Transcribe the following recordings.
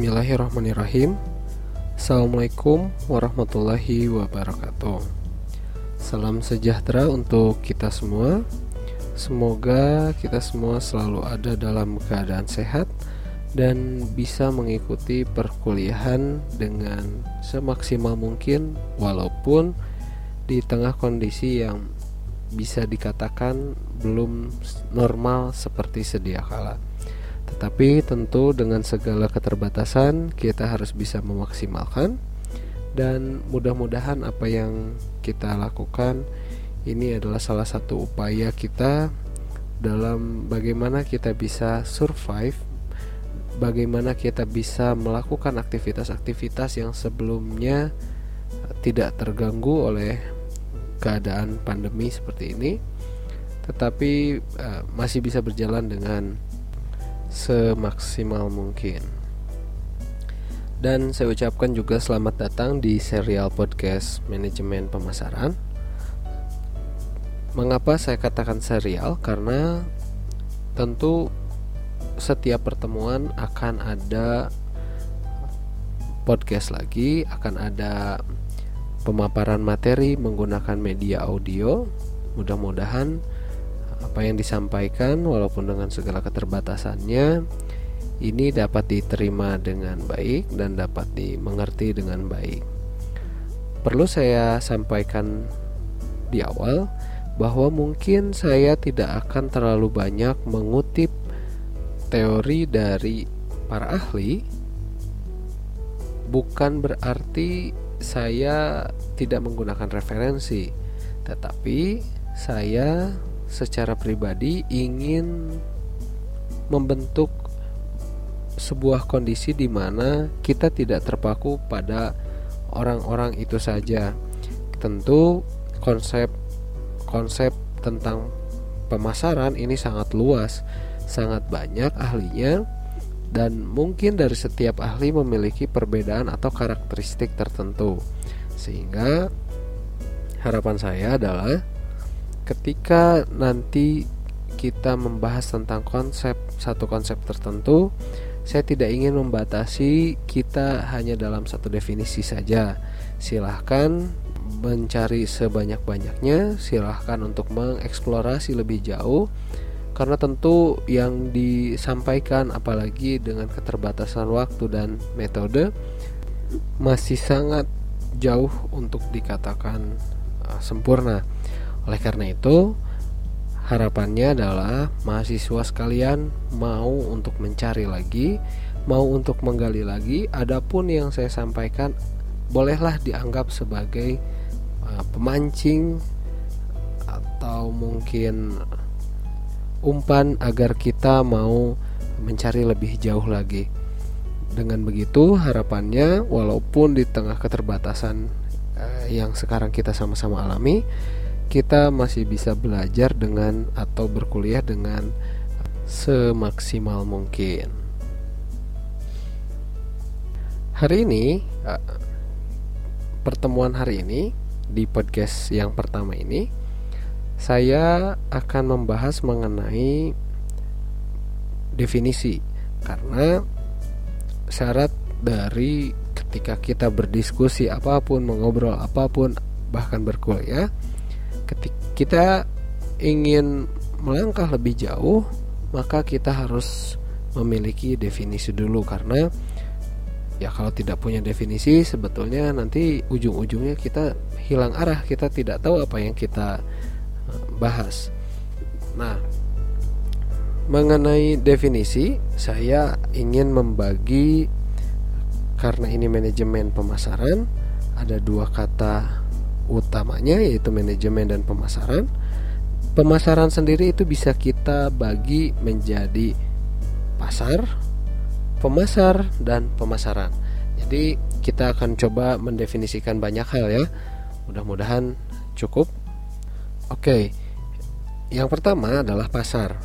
Bismillahirrahmanirrahim. Assalamualaikum warahmatullahi wabarakatuh. Salam sejahtera untuk kita semua. Semoga kita semua selalu ada dalam keadaan sehat Dan bisa mengikuti perkuliahan dengan semaksimal mungkin Walaupun di tengah kondisi yang bisa dikatakan belum normal seperti sedia kala tetapi tentu dengan segala keterbatasan kita harus bisa memaksimalkan. Dan mudah-mudahan apa yang kita lakukan ini adalah salah satu upaya kita dalam bagaimana kita bisa survive bagaimana kita bisa melakukan aktivitas-aktivitas yang sebelumnya tidak terganggu oleh keadaan pandemi seperti ini tetapi uh, masih bisa berjalan dengan semaksimal mungkin. Dan saya ucapkan juga selamat datang di serial podcast manajemen pemasaran. Mengapa saya katakan serial? Karena tentu setiap pertemuan akan ada podcast lagi, akan ada pemaparan materi menggunakan media audio. Mudah-mudahan apa yang disampaikan walaupun dengan segala keterbatasannya ini dapat diterima dengan baik dan dapat dimengerti dengan baik. Perlu saya sampaikan di awal bahwa mungkin saya tidak akan terlalu banyak mengutip teori dari para ahli bukan berarti saya tidak menggunakan referensi tetapi saya secara pribadi ingin membentuk sebuah kondisi di mana kita tidak terpaku pada orang-orang itu saja. Tentu konsep konsep tentang pemasaran ini sangat luas, sangat banyak ahlinya dan mungkin dari setiap ahli memiliki perbedaan atau karakteristik tertentu. Sehingga harapan saya adalah ketika nanti kita membahas tentang konsep satu konsep tertentu saya tidak ingin membatasi kita hanya dalam satu definisi saja. Silahkan mencari sebanyak-banyaknya silahkan untuk mengeksplorasi lebih jauh karena tentu yang disampaikan apalagi dengan keterbatasan waktu dan metode masih sangat jauh untuk dikatakan uh, sempurna oleh karena itu, harapannya adalah mahasiswa sekalian mau untuk mencari lagi, mau untuk menggali lagi, adapun yang saya sampaikan bolehlah dianggap sebagai uh, pemancing atau mungkin umpan agar kita mau mencari lebih jauh lagi. Dengan begitu, harapannya walaupun di tengah keterbatasan uh, yang sekarang kita sama-sama alami, kita masih bisa belajar dengan atau berkuliah dengan semaksimal mungkin. Hari ini eh, pertemuan hari ini di podcast yang pertama ini saya akan membahas mengenai definisi karena syarat dari ketika kita berdiskusi apa pun, mengobrol apa pun, bahkan berkuliah ketika kita ingin melangkah lebih jauh maka kita harus memiliki definisi dulu. Karena ya kalau tidak punya definisi sebetulnya nanti ujung-ujungnya kita hilang arah. Kita tidak tahu apa yang kita eh, bahas. Nah mengenai definisi saya ingin membagi karena ini manajemen pemasaran ada dua kata utamanya yaitu manajemen dan pemasaran. Pemasaran sendiri itu bisa kita bagi menjadi pasar, pemasar dan pemasaran. Jadi kita akan coba mendefinisikan banyak hal ya. Mudah-mudahan cukup. Oke. Yang pertama adalah pasar.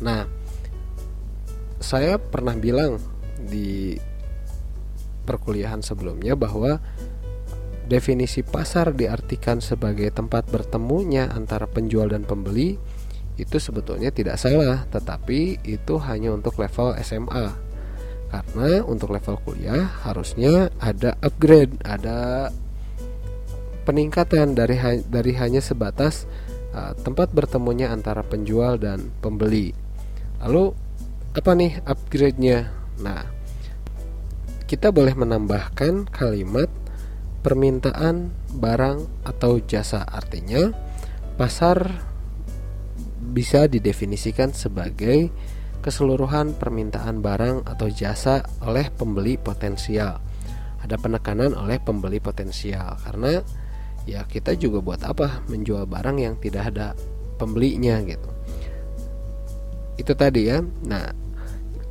Nah, saya pernah bilang di perkuliahan sebelumnya bahwa Definisi pasar diartikan sebagai tempat bertemunya antara penjual dan pembeli itu sebetulnya tidak salah, tetapi itu hanya untuk level SMA. karena untuk level kuliah harusnya ada upgrade ada peningkatan dari dari hanya sebatas uh, tempat bertemunya antara penjual dan pembeli lalu apa nih upgrade-nya nah kita boleh menambahkan kalimat permintaan barang atau jasa artinya pasar bisa didefinisikan sebagai keseluruhan permintaan barang atau jasa oleh pembeli potensial. Ada penekanan oleh pembeli potensial karena ya kita juga buat apa menjual barang yang tidak ada pembelinya gitu. Itu tadi ya. Nah,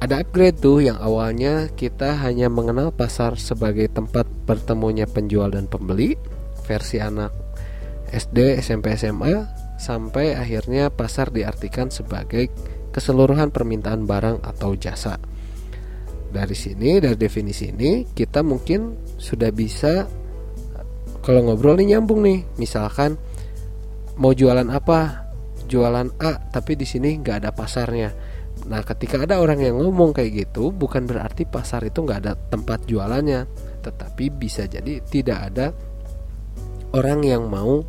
ada upgrade tuh yang awalnya kita hanya mengenal pasar sebagai tempat bertemunya penjual dan pembeli versi anak SD, SMP, SMA sampai akhirnya pasar diartikan sebagai keseluruhan permintaan barang atau jasa. Dari sini, dari definisi ini, kita mungkin sudah bisa kalau ngobrol nih nyambung nih. Misalkan mau jualan apa? Jualan A, tapi di sini nggak ada pasarnya. Nah, ketika ada orang yang ngomong kayak gitu, bukan berarti pasar itu nggak ada tempat jualannya, tetapi bisa jadi tidak ada orang yang mau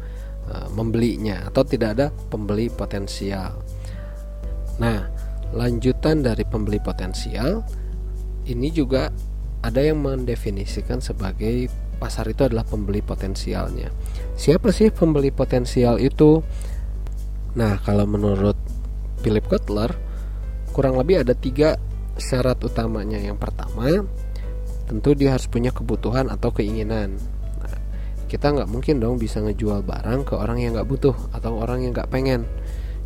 uh, membelinya atau tidak ada pembeli potensial. Nah, lanjutan dari pembeli potensial ini juga ada yang mendefinisikan sebagai pasar itu adalah pembeli potensialnya. Siapa sih pembeli potensial itu? Nah, kalau menurut Philip Kotler, kurang lebih ada tiga syarat utamanya. Yang pertama, tentu dia harus punya kebutuhan atau keinginan. Nah, kita nggak mungkin dong bisa ngejual barang ke orang yang nggak butuh atau orang yang nggak pengen.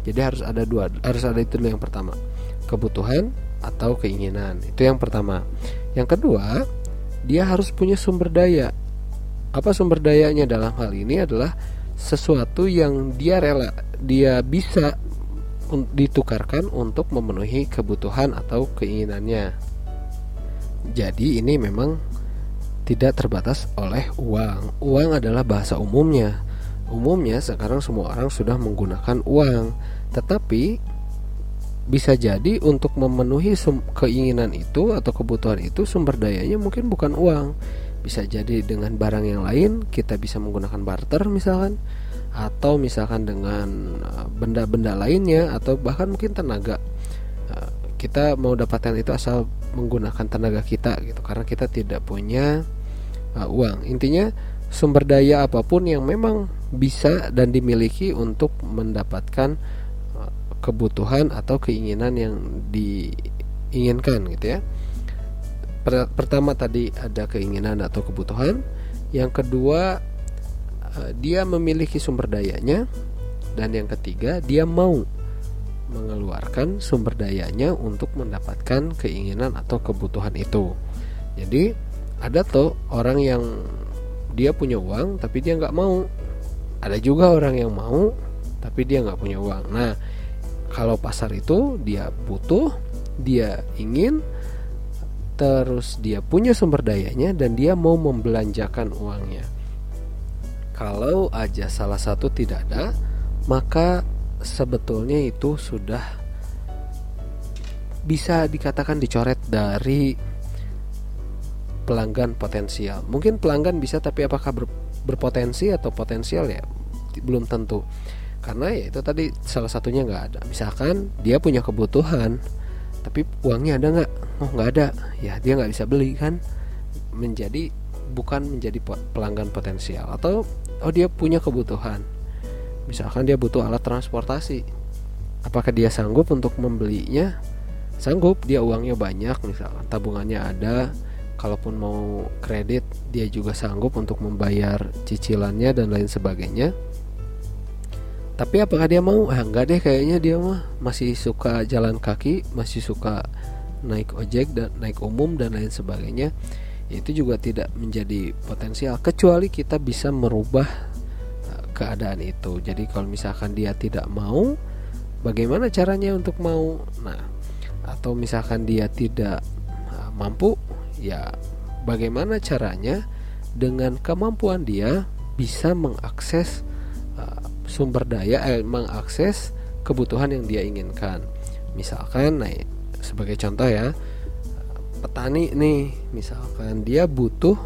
Jadi harus ada dua harus ada itu dulu yang pertama. Kebutuhan atau keinginan. Itu yang pertama. Yang kedua dia harus punya sumber daya. Apa sumber dayanya dalam hal ini adalah sesuatu yang dia rela dia bisa ditukarkan untuk memenuhi kebutuhan atau keinginannya. Jadi ini memang tidak terbatas oleh uang. Uang adalah bahasa umumnya. Umumnya sekarang semua orang sudah menggunakan uang, tetapi bisa jadi untuk memenuhi keinginan itu atau kebutuhan itu sumber dayanya mungkin bukan uang. Bisa jadi dengan barang yang lain kita bisa menggunakan barter misalkan atau misalkan dengan eh, benda-benda lainnya atau bahkan mungkin tenaga. Eh, kita mau dapatkan itu asal menggunakan tenaga kita gitu karena kita tidak punya uh, uang. Intinya sumber daya apa pun yang memang bisa dan dimiliki untuk mendapatkan uh, kebutuhan atau keinginan yang diinginkan gitu ya. Pertama tadi ada keinginan atau kebutuhan, yang kedua uh, dia memiliki sumber dayanya. Dan yang ketiga dia mau mengeluarkan sumber dayanya untuk mendapatkan keinginan atau kebutuhan itu. Jadi ada tuh orang yang dia punya uang tapi dia nggak mau. Ada juga orang yang mau tapi dia nggak punya uang. Nah kalau pasar itu dia butuh dia ingin terus dia punya sumber dayanya dan dia mau membelanjakan uangnya kalau aja salah satu tidak ada maka sebetulnya itu sudah bisa dikatakan dicoret dari pelanggan potensial. Mungkin pelanggan bisa tapi apakah ber, berpotensi atau potensial ya belum tentu. Karena ya itu tadi salah satunya nggak ada. Misalkan dia punya kebutuhan tapi uangnya ada nggak? Oh nggak ada. Ya dia nggak bisa beli kan. Menjadi bukan menjadi pelanggan potensial atau oh dia punya kebutuhan. Misalkan dia butuh alat transportasi. Apakah dia sanggup untuk membelinya? Sanggup, dia uangnya banyak misalkan tabungannya ada, kalaupun mau kredit dia juga sanggup untuk membayar cicilannya dan lain sebagainya tapi apakah dia mau ah enggak deh kayaknya dia mah masih suka jalan kaki masih suka naik ojek dan naik umum dan lain sebagainya itu juga tidak menjadi potensial kecuali kita bisa merubah uh, keadaan itu. Jadi kalau misalkan dia tidak mau bagaimana caranya untuk mau? Nah atau misalkan dia tidak uh, mampu ya bagaimana caranya dengan kemampuan dia bisa mengakses uh, sumber daya eh, mengakses kebutuhan yang dia inginkan? Misalkan nah sebagai contoh ya petani nih misalkan dia butuh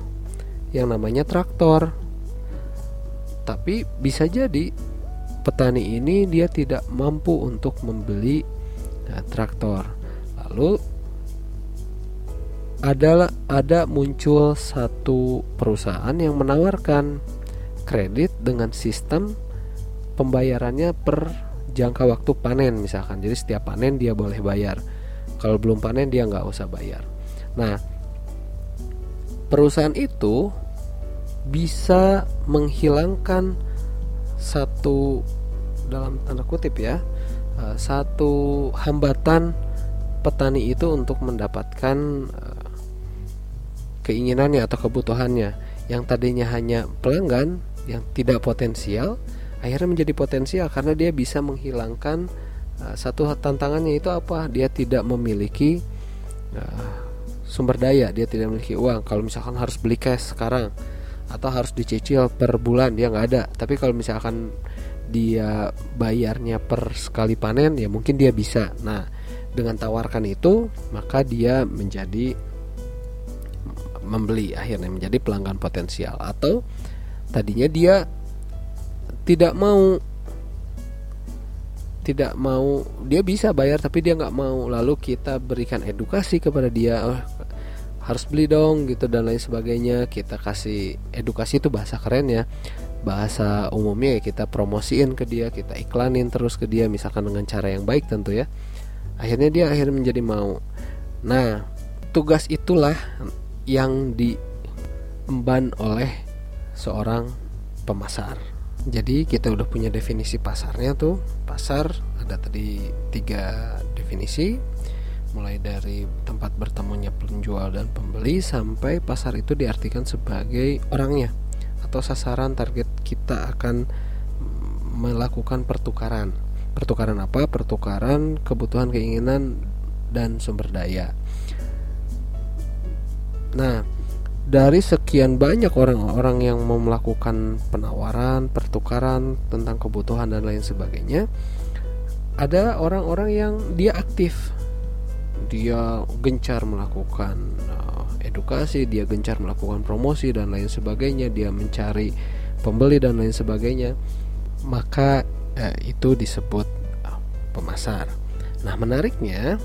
yang namanya traktor. Tapi bisa jadi petani ini dia tidak mampu untuk membeli nah, traktor. Lalu adalah ada muncul satu perusahaan yang menawarkan kredit dengan sistem pembayarannya per jangka waktu panen misalkan. Jadi setiap panen dia boleh bayar. Kalau belum panen dia nggak usah bayar nah perusahaan itu bisa menghilangkan satu dalam tanda kutip ya eh, satu hambatan petani itu untuk mendapatkan eh, keinginannya atau kebutuhannya. Yang tadinya hanya pelanggan yang tidak potensial akhirnya menjadi potensial karena dia bisa menghilangkan uh, satu tantangannya itu apa? Dia tidak memiliki sumber daya dia tidak memiliki uang. Kalau misalkan harus beli cash sekarang atau harus dicicil per bulan dia nggak ada. Tapi kalau misalkan dia bayarnya per sekali panen ya mungkin dia bisa. Nah dengan tawarkan itu maka dia menjadi membeli akhirnya menjadi pelanggan potensial. Atau tadinya dia tidak mau tidak mau dia bisa bayar tapi dia nggak mau. Lalu kita berikan edukasi kepada dia oh, harus beli dong gitu dan lain sebagainya. Kita kasih edukasi itu bahasa keren ya. Bahasa umumnya ya kita promosiin ke dia kita iklanin terus ke dia misalkan dengan cara yang baik tentu ya. Akhirnya dia akhirnya menjadi mau. Nah tugas itulah yang diemban oleh seorang pemasar. Jadi kita udah punya definisi pasarnya tuh. Pasar ada tadi tiga definisi, mulai dari tempat bertemunya penjual dan pembeli sampai pasar itu diartikan sebagai orangnya atau sasaran target kita akan melakukan pertukaran. Pertukaran apa? Pertukaran kebutuhan keinginan dan sumber daya. Nah, dari sekian banyak orang-orang yang mau melakukan penawaran, pertukaran tentang kebutuhan dan lain sebagainya, ada orang-orang yang dia aktif, dia gencar melakukan uh, edukasi, dia gencar melakukan promosi dan lain sebagainya, dia mencari pembeli dan lain sebagainya, maka uh, itu disebut uh, pemasar. Nah, menariknya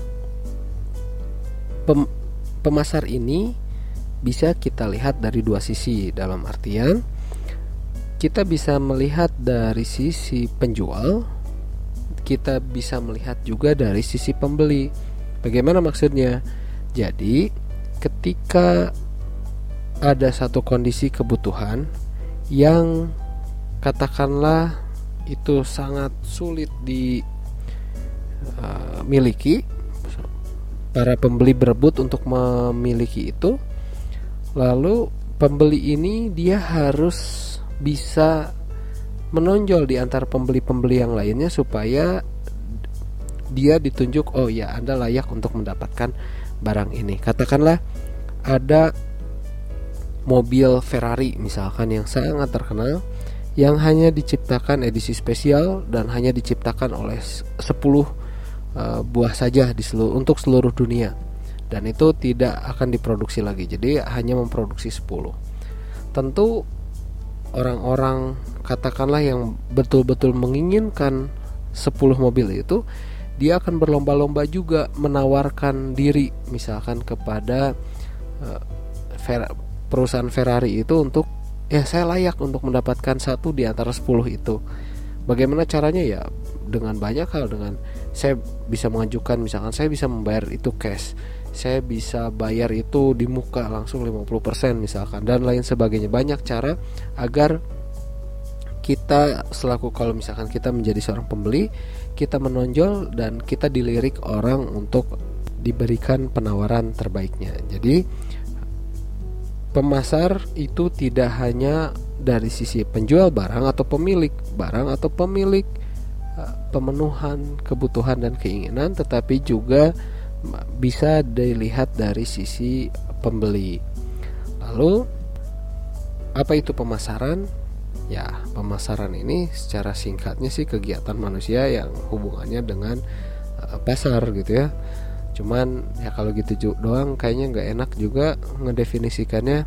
pem pemasar ini bisa kita lihat dari dua sisi dalam artian kita bisa melihat dari sisi penjual kita bisa melihat juga dari sisi pembeli bagaimana maksudnya? Jadi ketika ada satu kondisi kebutuhan yang katakanlah itu sangat sulit dimiliki para pembeli berebut untuk memiliki itu Lalu pembeli ini dia harus bisa menonjol di antara pembeli-pembeli yang lainnya supaya dia ditunjuk oh ya Anda layak untuk mendapatkan barang ini. Katakanlah ada mobil Ferrari misalkan yang sangat terkenal yang hanya diciptakan edisi spesial dan hanya diciptakan oleh 10 uh, eh, buah saja di seluruh untuk seluruh dunia dan itu tidak akan diproduksi lagi jadi hanya memproduksi 10 tentu orang-orang katakanlah yang betul-betul menginginkan 10 mobil itu dia akan berlomba-lomba juga menawarkan diri misalkan kepada uh, perusahaan Ferrari itu untuk ya saya layak untuk mendapatkan satu di antara 10 itu. Bagaimana caranya? Ya dengan banyak hal dengan saya bisa mengajukan misalkan saya bisa membayar itu cash saya bisa bayar itu di muka langsung 50% misalkan dan lain sebagainya. Banyak cara agar kita selaku kalau misalkan kita menjadi seorang pembeli kita menonjol dan kita dilirik orang untuk diberikan penawaran terbaiknya jadi pemasar itu tidak hanya dari sisi penjual barang atau pemilik barang atau pemilik eh, pemenuhan kebutuhan dan keinginan tetapi juga bisa dilihat dari sisi pembeli. Lalu apa itu pemasaran? Ya, pemasaran ini secara singkatnya sih kegiatan manusia yang hubungannya dengan uh, pasar gitu ya. cuman ya kalau gitu doang kayaknya nggak enak juga ngedefinisikannya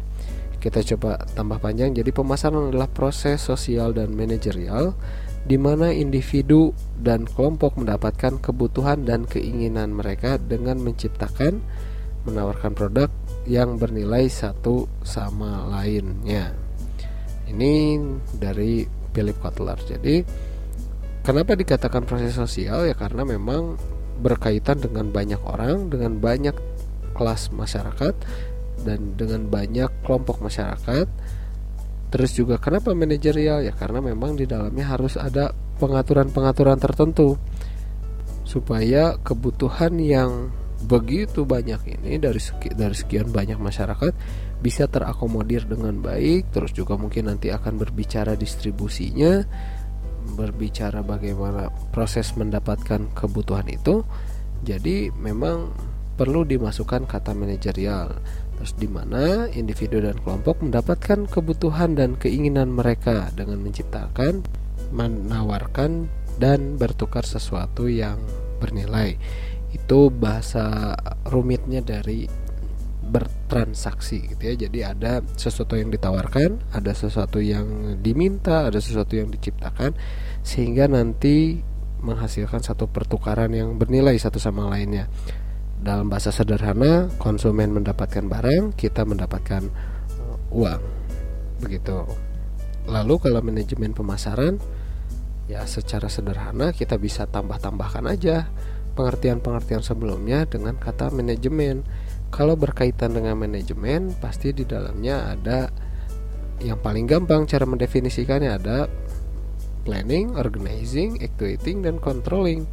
kita coba tambah panjang jadi pemasaran adalah proses sosial dan manajerial di mana individu dan kelompok mendapatkan kebutuhan dan keinginan mereka dengan menciptakan menawarkan produk yang bernilai satu sama lainnya. Ini dari Philip Kotler. Jadi kenapa dikatakan proses sosial? Ya karena memang berkaitan dengan banyak orang, dengan banyak kelas masyarakat dan dengan banyak kelompok masyarakat. Terus juga kenapa manajerial? Ya karena memang di dalamnya harus ada pengaturan-pengaturan tertentu. Supaya kebutuhan yang begitu banyak ini dari sekian banyak masyarakat bisa terakomodir dengan baik terus juga mungkin nanti akan berbicara distribusinya berbicara bagaimana proses mendapatkan kebutuhan itu jadi memang perlu dimasukkan kata manajerial Terus di mana individu dan kelompok mendapatkan kebutuhan dan keinginan mereka dengan menciptakan, menawarkan dan bertukar sesuatu yang bernilai. Itu bahasa rumitnya dari bertransaksi gitu ya. Jadi ada sesuatu yang ditawarkan, ada sesuatu yang diminta, ada sesuatu yang diciptakan sehingga nanti menghasilkan satu pertukaran yang bernilai satu sama lainnya. Dalam bahasa sederhana, konsumen mendapatkan barang, kita mendapatkan uh, uang. Begitu. Lalu kalau manajemen pemasaran ya secara sederhana kita bisa tambah-tambahkan aja pengertian-pengertian sebelumnya dengan kata manajemen. Kalau berkaitan dengan manajemen, pasti di dalamnya ada yang paling gampang cara mendefinisikannya ada planning, organizing, actuating dan controlling.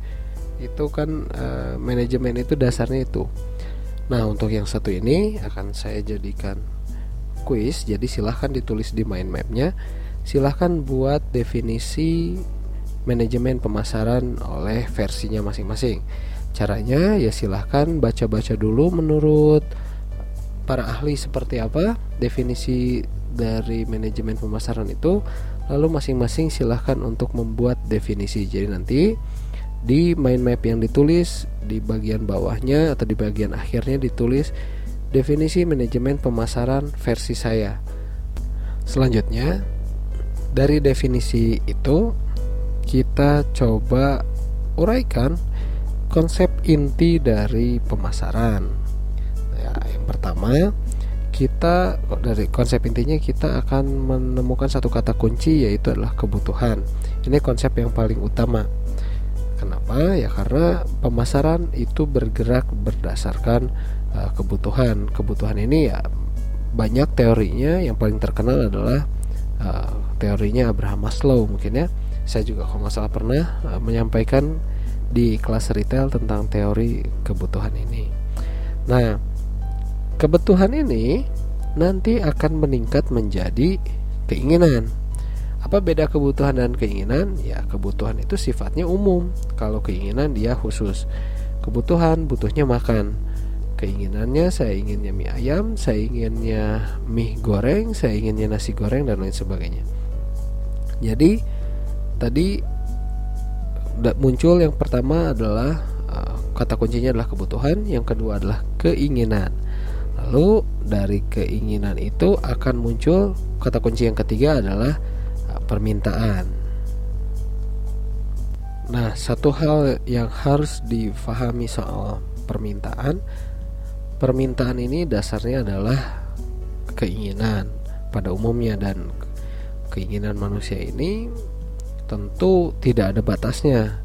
Itu kan uh, manajemen itu dasarnya itu. Nah untuk yang satu ini akan saya jadikan quiz jadi silahkan ditulis di mind mapnya. Silahkan buat definisi manajemen pemasaran oleh versinya masing-masing caranya ya silahkan baca-baca dulu menurut para ahli seperti apa definisi dari manajemen pemasaran itu lalu masing-masing silahkan untuk membuat definisi jadi nanti di mind map yang ditulis di bagian bawahnya atau di bagian akhirnya ditulis definisi manajemen pemasaran versi saya. Selanjutnya, dari definisi itu kita coba uraikan konsep inti dari pemasaran. Ya, yang pertama, kita dari konsep intinya kita akan menemukan satu kata kunci yaitu adalah kebutuhan. Ini konsep yang paling utama Kenapa? Ya karena pemasaran itu bergerak berdasarkan uh, kebutuhan. Kebutuhan ini ya banyak teorinya. Yang paling terkenal adalah uh, teorinya Abraham Maslow mungkin ya. Saya juga kalau nggak salah pernah uh, menyampaikan di kelas retail tentang teori kebutuhan ini. Nah, kebutuhan ini nanti akan meningkat menjadi keinginan apa beda kebutuhan dan keinginan? Ya, kebutuhan itu sifatnya umum. Kalau keinginan dia khusus. Kebutuhan butuhnya makan. Keinginannya saya inginnya mie ayam, saya inginnya mie goreng, saya inginnya nasi goreng dan lain sebagainya. Jadi tadi muncul yang pertama adalah eh, kata kuncinya adalah kebutuhan, yang kedua adalah keinginan. Lalu dari keinginan itu akan muncul kata kunci yang ketiga adalah permintaan. Nah, satu hal yang harus difahami soal permintaan, permintaan ini dasarnya adalah keinginan pada umumnya dan keinginan manusia ini tentu tidak ada batasnya.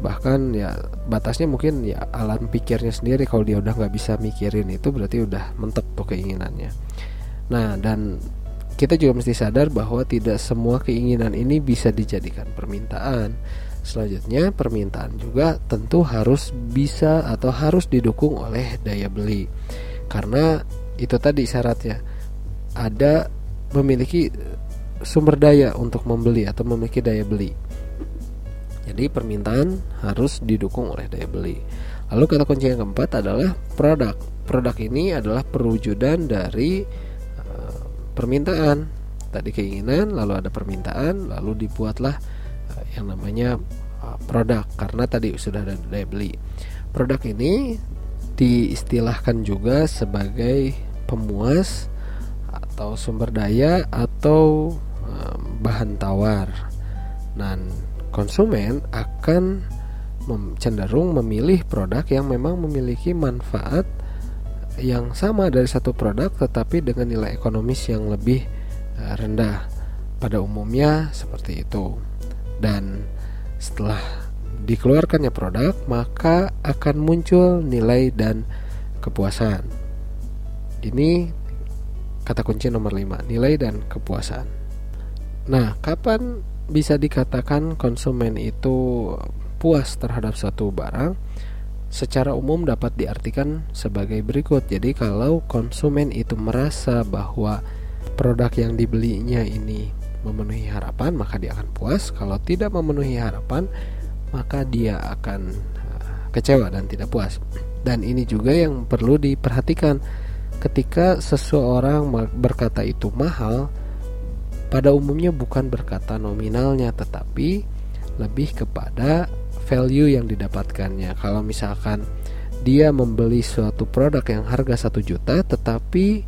Bahkan ya batasnya mungkin ya alam pikirnya sendiri kalau dia udah nggak bisa mikirin itu berarti udah mentok tuh keinginannya. Nah, dan kita juga mesti sadar bahwa tidak semua keinginan ini bisa dijadikan permintaan. Selanjutnya, permintaan juga tentu harus bisa atau harus didukung oleh daya beli. Karena itu tadi syaratnya. Ada memiliki sumber daya untuk membeli atau memiliki daya beli. Jadi permintaan harus didukung oleh daya beli. Lalu kata kunci yang keempat adalah produk. Produk ini adalah perwujudan dari permintaan tadi keinginan lalu ada permintaan lalu dibuatlah uh, yang namanya uh, produk karena tadi sudah ada daya beli produk ini diistilahkan juga sebagai pemuas atau sumber daya atau bahan tawar. Dan konsumen akan cenderung memilih produk yang memang memiliki manfaat yang sama dari satu produk tetapi dengan nilai ekonomis yang lebih eh, rendah. Pada umumnya seperti itu. Dan setelah dikeluarkannya produk, maka akan muncul nilai dan kepuasan. Ini kata kunci nomor 5, nilai dan kepuasan. Nah, kapan bisa dikatakan konsumen itu puas terhadap suatu barang? secara umum dapat diartikan sebagai berikut. Jadi kalau konsumen itu merasa bahwa produk yang dibelinya ini memenuhi harapan, maka dia akan puas. Kalau tidak memenuhi harapan, maka dia akan eh, kecewa dan tidak puas. Dan ini juga yang perlu diperhatikan ketika seseorang berkata itu mahal, pada umumnya bukan berkata nominalnya tetapi lebih kepada value yang didapatkannya. Kalau misalkan dia membeli suatu produk yang harga 1 juta tetapi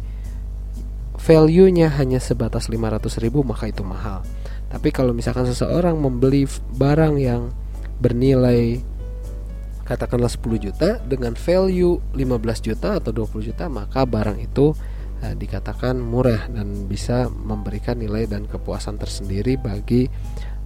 value-nya hanya sebatas 500 ribu maka itu mahal. Tapi kalau misalkan seseorang membeli barang yang bernilai katakanlah 10 juta dengan value 15 juta atau 20 juta maka barang itu eh, dikatakan murah dan bisa memberikan nilai dan kepuasan tersendiri bagi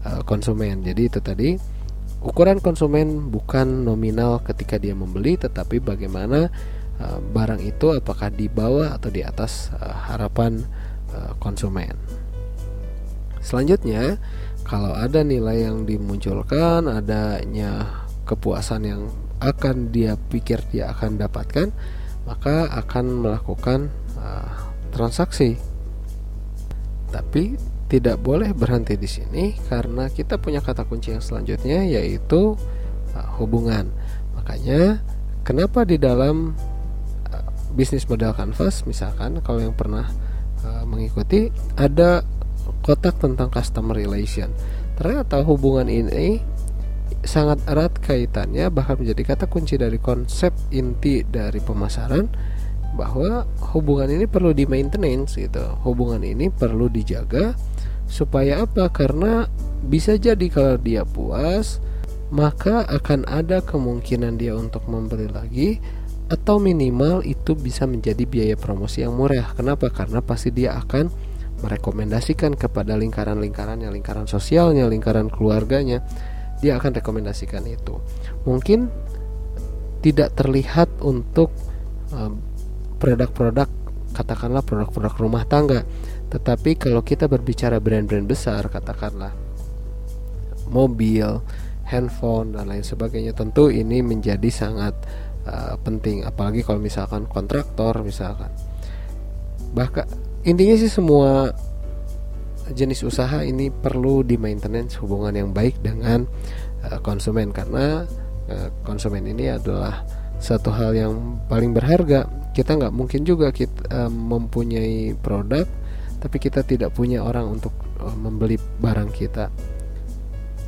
eh, konsumen. Jadi itu tadi Ukuran konsumen bukan nominal ketika dia membeli, tetapi bagaimana uh, barang itu apakah di bawah atau di atas uh, harapan uh, konsumen. Selanjutnya, kalau ada nilai yang dimunculkan, adanya kepuasan yang akan dia pikir dia akan dapatkan, maka akan melakukan uh, transaksi. Tapi tidak boleh berhenti di sini karena kita punya kata kunci yang selanjutnya yaitu uh, hubungan. Makanya kenapa di dalam uh, bisnis model canvas misalkan kalau yang pernah mengikuti ada kotak tentang customer relation. Ternyata hubungan ini sangat erat kaitannya bahkan menjadi kata kunci dari konsep inti dari pemasaran bahwa hubungan ini perlu di maintenance gitu. Hubungan ini perlu dijaga supaya apa? Karena bisa jadi kalau dia puas, maka akan ada kemungkinan dia untuk membeli lagi atau minimal itu bisa menjadi biaya promosi yang murah. Kenapa? Karena pasti dia akan merekomendasikan kepada lingkaran-lingkarannya, lingkaran sosialnya, lingkaran keluarganya. Dia akan rekomendasikan itu. Mungkin tidak terlihat untuk produk-produk katakanlah produk-produk rumah tangga. Tetapi kalau kita berbicara brand-brand besar katakanlah mobil, handphone dan lain sebagainya tentu ini menjadi sangat uh, penting apalagi kalau misalkan kontraktor misalkan. Bahkan intinya sih semua jenis usaha ini perlu di maintenance hubungan yang baik dengan uh, konsumen karena uh, konsumen ini adalah satu hal yang paling berharga kita nggak mungkin juga kita uh, mempunyai produk tapi kita tidak punya orang untuk uh, membeli barang kita.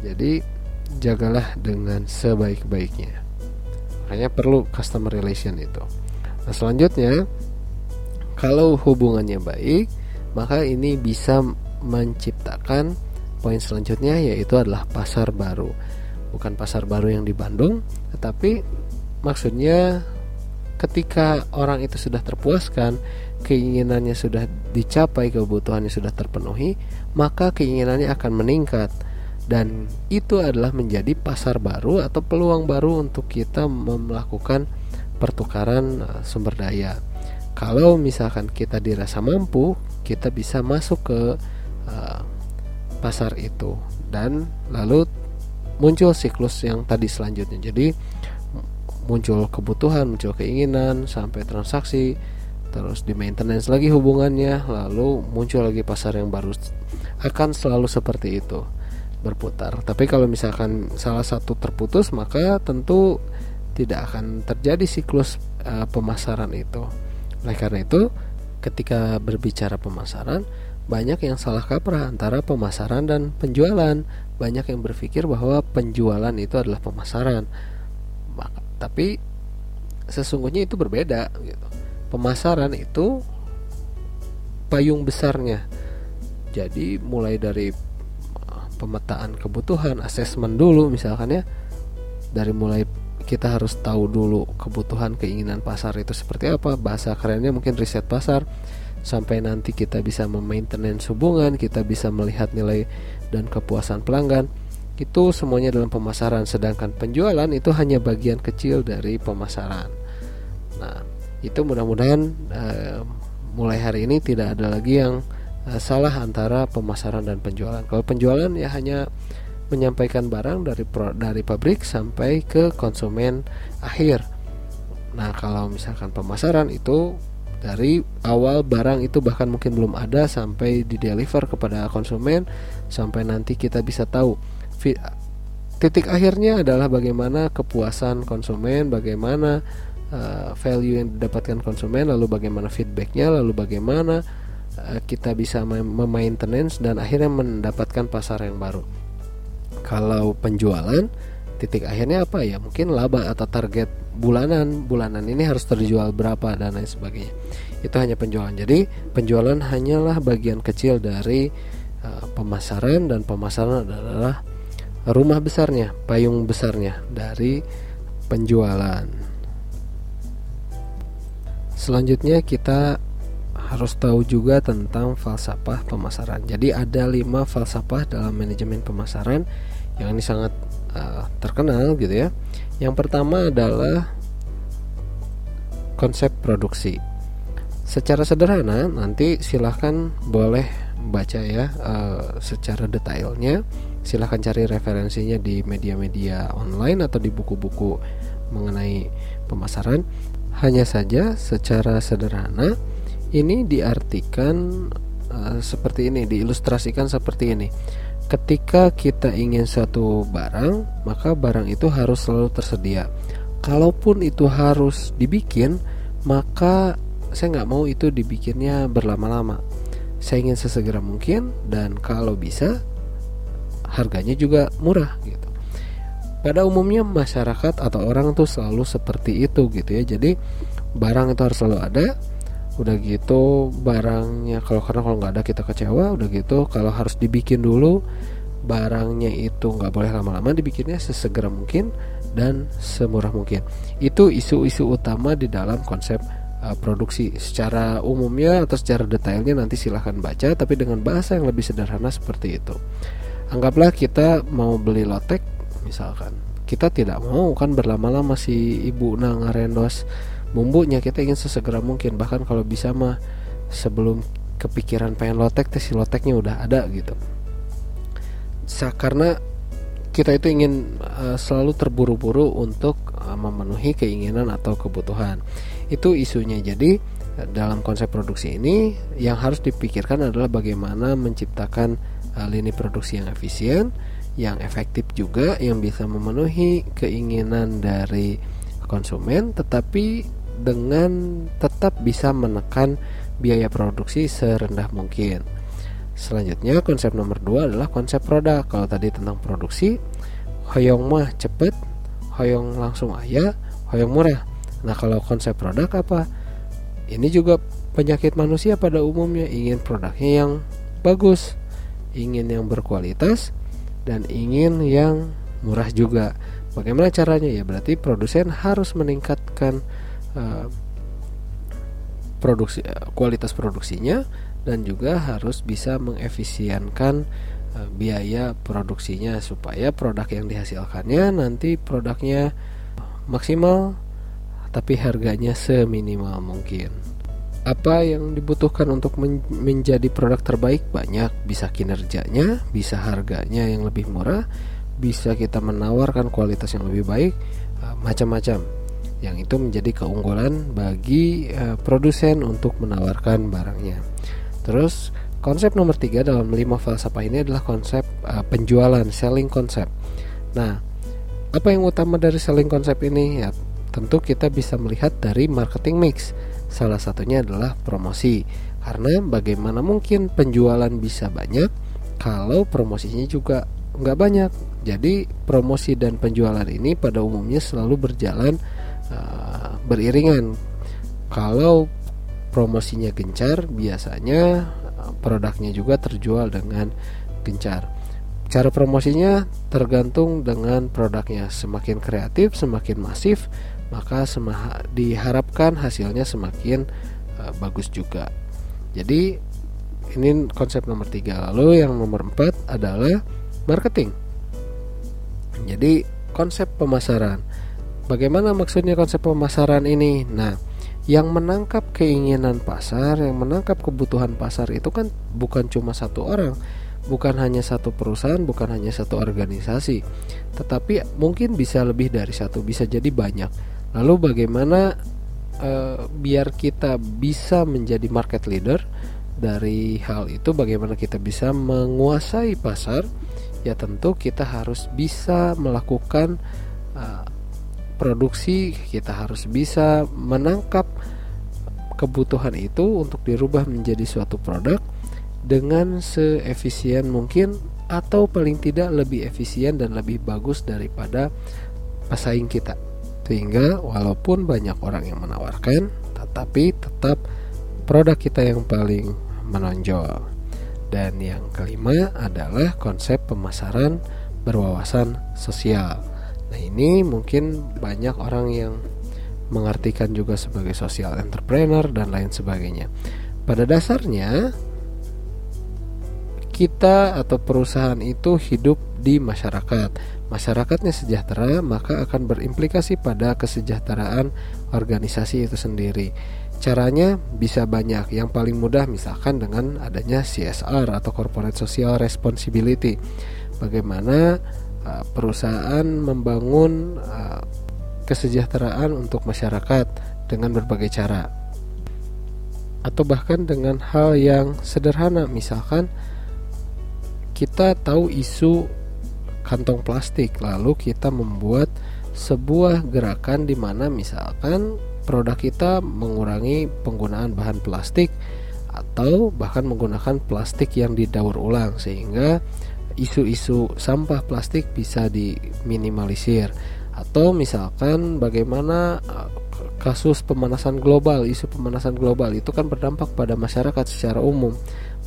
Jadi jagalah dengan sebaik-baiknya. Makanya perlu customer relation itu. Nah selanjutnya kalau hubungannya baik maka ini bisa menciptakan poin selanjutnya yaitu adalah pasar baru. Bukan pasar baru yang di Bandung tetapi maksudnya ketika orang itu sudah terpuaskan, keinginannya sudah dicapai, kebutuhannya sudah terpenuhi, maka keinginannya akan meningkat dan itu adalah menjadi pasar baru atau peluang baru untuk kita melakukan pertukaran eh, sumber daya. Kalau misalkan kita dirasa mampu, kita bisa masuk ke uh, pasar itu dan lalu muncul siklus yang tadi selanjutnya. Jadi muncul kebutuhan, muncul keinginan sampai transaksi, terus di maintenance lagi hubungannya, lalu muncul lagi pasar yang baru. Akan selalu seperti itu berputar. Tapi kalau misalkan salah satu terputus, maka tentu tidak akan terjadi siklus uh, pemasaran itu. Oleh karena itu, ketika berbicara pemasaran, banyak yang salah kaprah antara pemasaran dan penjualan. Banyak yang berpikir bahwa penjualan itu adalah pemasaran. Maka tapi sesungguhnya itu berbeda gitu. Pemasaran itu payung besarnya. Jadi mulai dari uh, pemetaan kebutuhan, asesmen dulu misalkan ya. Dari mulai kita harus tahu dulu kebutuhan keinginan pasar itu seperti apa. Bahasa kerennya mungkin riset pasar sampai nanti kita bisa memaintenance hubungan, kita bisa melihat nilai dan kepuasan pelanggan. Itu semuanya dalam pemasaran, sedangkan penjualan itu hanya bagian kecil dari pemasaran. Nah, itu mudah-mudahan uh, mulai hari ini tidak ada lagi yang uh, salah antara pemasaran dan penjualan. Kalau penjualan ya hanya menyampaikan barang dari pro, dari pabrik sampai ke konsumen akhir. Nah, kalau misalkan pemasaran itu dari awal barang itu bahkan mungkin belum ada sampai di deliver kepada konsumen sampai nanti kita bisa tahu titik akhirnya adalah bagaimana kepuasan konsumen bagaimana uh, value yang didapatkan konsumen lalu bagaimana feedbacknya lalu bagaimana uh, kita bisa memaintenance dan akhirnya mendapatkan pasar yang baru. Kalau penjualan titik akhirnya apa ya? Mungkin laba atau target bulanan. Bulanan ini harus terjual berapa dan lain sebagainya. Itu hanya penjualan. Jadi penjualan hanyalah bagian kecil dari uh, pemasaran dan pemasaran adalah rumah besarnya payung besarnya dari penjualan selanjutnya kita harus tahu juga tentang falsafah pemasaran jadi ada lima falsafah dalam manajemen pemasaran yang ini sangat uh, terkenal gitu ya. Yang pertama adalah konsep produksi. Secara sederhana nanti silahkan boleh baca ya uh, secara detailnya. Silahkan cari referensinya di media-media online atau di buku-buku mengenai pemasaran. Hanya saja secara sederhana ini diartikan uh, seperti ini, diilustrasikan seperti ini ketika kita ingin suatu barang, maka barang itu harus selalu tersedia. Kalaupun itu harus dibikin, maka saya nggak mau itu dibikinnya berlama-lama. Saya ingin sesegera mungkin dan kalau bisa harganya juga murah gitu. Pada umumnya masyarakat atau orang tuh selalu seperti itu gitu ya. Jadi barang itu harus selalu ada, udah gitu barangnya kalau karena kalau nggak ada kita kecewa udah gitu kalau harus dibikin dulu barangnya itu nggak boleh lama-lama dibikinnya sesegera mungkin dan semurah mungkin itu isu-isu utama di dalam konsep uh, produksi secara umumnya atau secara detailnya nanti silahkan baca tapi dengan bahasa yang lebih sederhana seperti itu anggaplah kita mau beli lotek misalkan. Kita tidak mau kan berlama-lama si ibu nang ngarendos bumbunya. Kita ingin sesegera mungkin. Bahkan kalau bisa mah sebelum kepikiran pengen lotek teh si loteknya udah ada gitu. Sa karena kita itu ingin uh, selalu terburu-buru untuk uh, memenuhi keinginan atau kebutuhan. Itu isunya. Jadi dalam konsep produksi ini yang harus dipikirkan adalah bagaimana menciptakan lini produksi yang efisien yang efektif juga yang bisa memenuhi keinginan dari konsumen tetapi dengan tetap bisa menekan biaya produksi serendah mungkin. Selanjutnya konsep nomor dua adalah konsep produk. Kalau tadi tentang produksi, hoyong mah cepet, hoyong langsung ayah, hoyong murah. Nah kalau konsep produk apa? Ini juga penyakit manusia pada umumnya ingin produknya yang bagus, ingin yang berkualitas, dan ingin yang murah juga. Bagaimana caranya ya? Berarti produsen harus meningkatkan uh, produksi uh, kualitas produksinya dan juga harus bisa mengefisienkan uh, biaya produksinya supaya produk yang dihasilkannya nanti produknya maksimal tapi harganya seminimal mungkin. Apa yang dibutuhkan untuk men menjadi produk terbaik banyak, bisa kinerjanya, bisa harganya yang lebih murah, bisa kita menawarkan kualitas yang lebih baik, macam-macam yang itu menjadi keunggulan bagi uh, produsen untuk menawarkan barangnya. Terus konsep nomor tiga dalam lima falsafah ini adalah konsep uh, penjualan selling konsep. Nah, apa yang utama dari selling konsep ini? Ya, tentu kita bisa melihat dari marketing mix. Salah satunya adalah promosi. Karena bagaimana mungkin penjualan bisa banyak kalau promosinya juga nggak banyak. Jadi promosi dan penjualan ini pada umumnya selalu berjalan uh, beriringan. Kalau promosinya gencar, biasanya uh, produknya juga terjual dengan gencar. Cara promosinya tergantung dengan produknya. Semakin kreatif, semakin masif, maka diharapkan hasilnya semakin uh, bagus juga. Jadi ini konsep nomor tiga. Lalu yang nomor empat adalah marketing. Jadi konsep pemasaran. Bagaimana maksudnya konsep pemasaran ini? Nah, yang menangkap keinginan pasar, yang menangkap kebutuhan pasar itu kan bukan cuma satu orang, bukan hanya satu perusahaan, bukan hanya satu organisasi, tetapi mungkin bisa lebih dari satu, bisa jadi banyak. Lalu bagaimana uh, biar kita bisa menjadi market leader? dari hal itu bagaimana kita bisa menguasai pasar ya tentu kita harus bisa melakukan uh, produksi kita harus bisa menangkap kebutuhan itu untuk dirubah menjadi suatu produk dengan seefisien mungkin atau paling tidak lebih efisien dan lebih bagus daripada pesaing kita sehingga walaupun banyak orang yang menawarkan tetapi tetap produk kita yang paling menonjol. Dan yang kelima adalah konsep pemasaran berwawasan sosial. Nah, ini mungkin banyak orang yang mengartikan juga sebagai social entrepreneur dan lain sebagainya. Pada dasarnya kita atau perusahaan itu hidup di masyarakat. Masyarakatnya sejahtera, maka akan berimplikasi pada kesejahteraan organisasi itu sendiri. Caranya bisa banyak. Yang paling mudah misalkan dengan adanya CSR atau Corporate Social Responsibility. Bagaimana uh, perusahaan membangun uh, kesejahteraan untuk masyarakat dengan berbagai cara. Atau bahkan dengan hal yang sederhana misalkan kita tahu isu kantong plastik. Lalu kita membuat sebuah gerakan di mana misalkan produk kita mengurangi penggunaan bahan plastik atau bahkan menggunakan plastik yang didaur ulang sehingga isu-isu sampah plastik bisa diminimalisir. Atau misalkan bagaimana uh, kasus pemanasan global isu pemanasan global itu kan berdampak pada masyarakat secara umum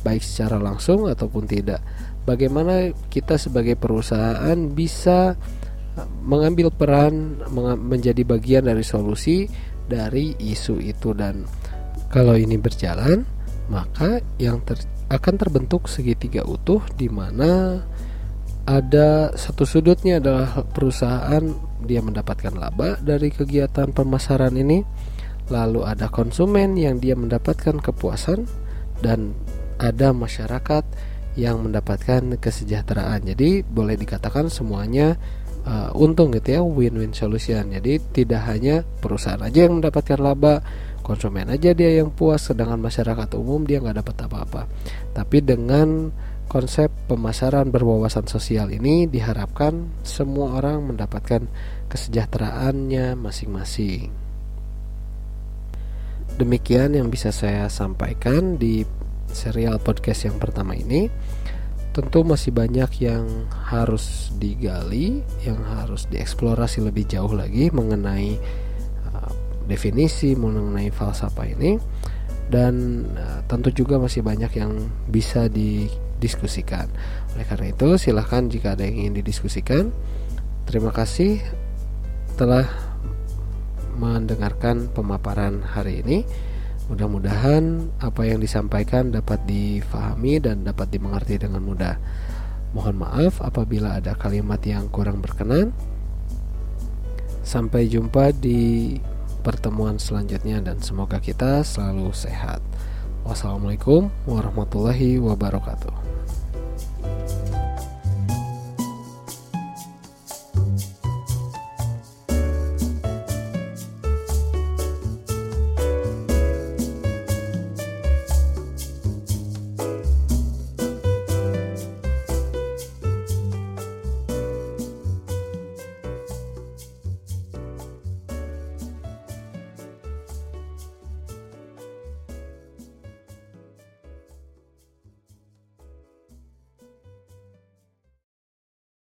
baik secara langsung ataupun tidak bagaimana kita sebagai perusahaan bisa mengambil peran menjadi bagian dari solusi dari isu itu? Dan kalau ini berjalan maka yang ter, akan terbentuk segitiga utuh di mana ada satu sudutnya adalah perusahaan dia mendapatkan laba dari kegiatan pemasaran ini lalu ada konsumen yang dia mendapatkan kepuasan dan ada masyarakat yang mendapatkan kesejahteraan. Jadi boleh dikatakan semuanya uh, untung gitu ya win-win solution. Jadi tidak hanya perusahaan aja yang mendapatkan laba konsumen aja dia yang puas sedangkan masyarakat umum dia nggak dapat apa-apa. Tapi dengan konsep pemasaran berwawasan sosial ini diharapkan semua orang mendapatkan kesejahteraannya masing-masing. Demikian yang bisa saya sampaikan di serial podcast yang pertama ini tentu masih banyak yang harus digali, yang harus dieksplorasi lebih jauh lagi mengenai uh, definisi, mengenai falsafah ini, dan uh, tentu juga masih banyak yang bisa didiskusikan. Oleh karena itu, silahkan jika ada yang ingin didiskusikan. Terima kasih telah mendengarkan pemaparan hari ini. Mudah-mudahan apa yang disampaikan dapat difahami dan dapat dimengerti dengan mudah. Mohon maaf apabila ada kalimat yang kurang berkenan. Sampai jumpa di pertemuan selanjutnya dan semoga kita selalu sehat. Wassalamualaikum warahmatullahi wabarakatuh.